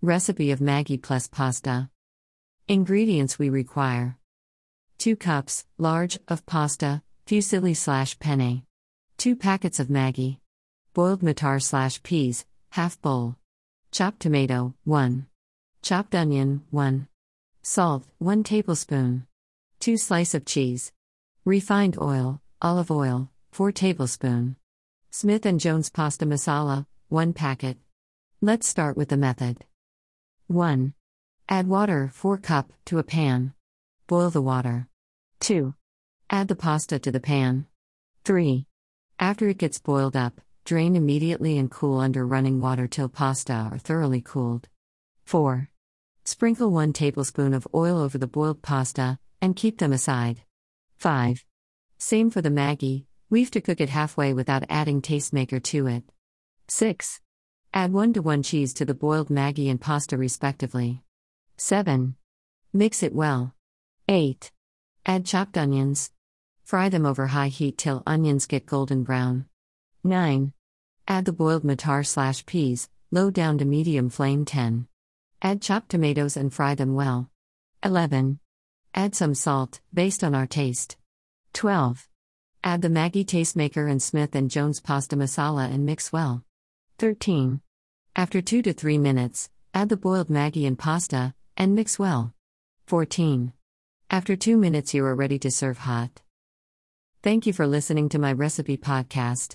Recipe of Maggi plus pasta. Ingredients we require 2 cups, large, of pasta, fusilli slash penne. 2 packets of Maggi. Boiled matar slash peas, half bowl. Chopped tomato, 1. Chopped onion, 1. Salt, 1 tablespoon. 2 slice of cheese. Refined oil, olive oil, 4 tablespoon. Smith & Jones pasta masala, 1 packet. Let's start with the method. 1. Add water 4 cup to a pan. Boil the water. 2. Add the pasta to the pan. 3. After it gets boiled up, drain immediately and cool under running water till pasta are thoroughly cooled. 4. Sprinkle 1 tablespoon of oil over the boiled pasta and keep them aside. 5. Same for the Maggi, we've to cook it halfway without adding tastemaker to it. 6. Add 1 to 1 cheese to the boiled Maggi and pasta respectively. 7. Mix it well. 8. Add chopped onions. Fry them over high heat till onions get golden brown. 9. Add the boiled matar slash peas, low down to medium flame 10. Add chopped tomatoes and fry them well. 11. Add some salt, based on our taste. 12. Add the Maggi tastemaker and Smith & Jones pasta masala and mix well. 13. After 2 to 3 minutes, add the boiled Maggi and pasta, and mix well. 14. After 2 minutes, you are ready to serve hot. Thank you for listening to my recipe podcast.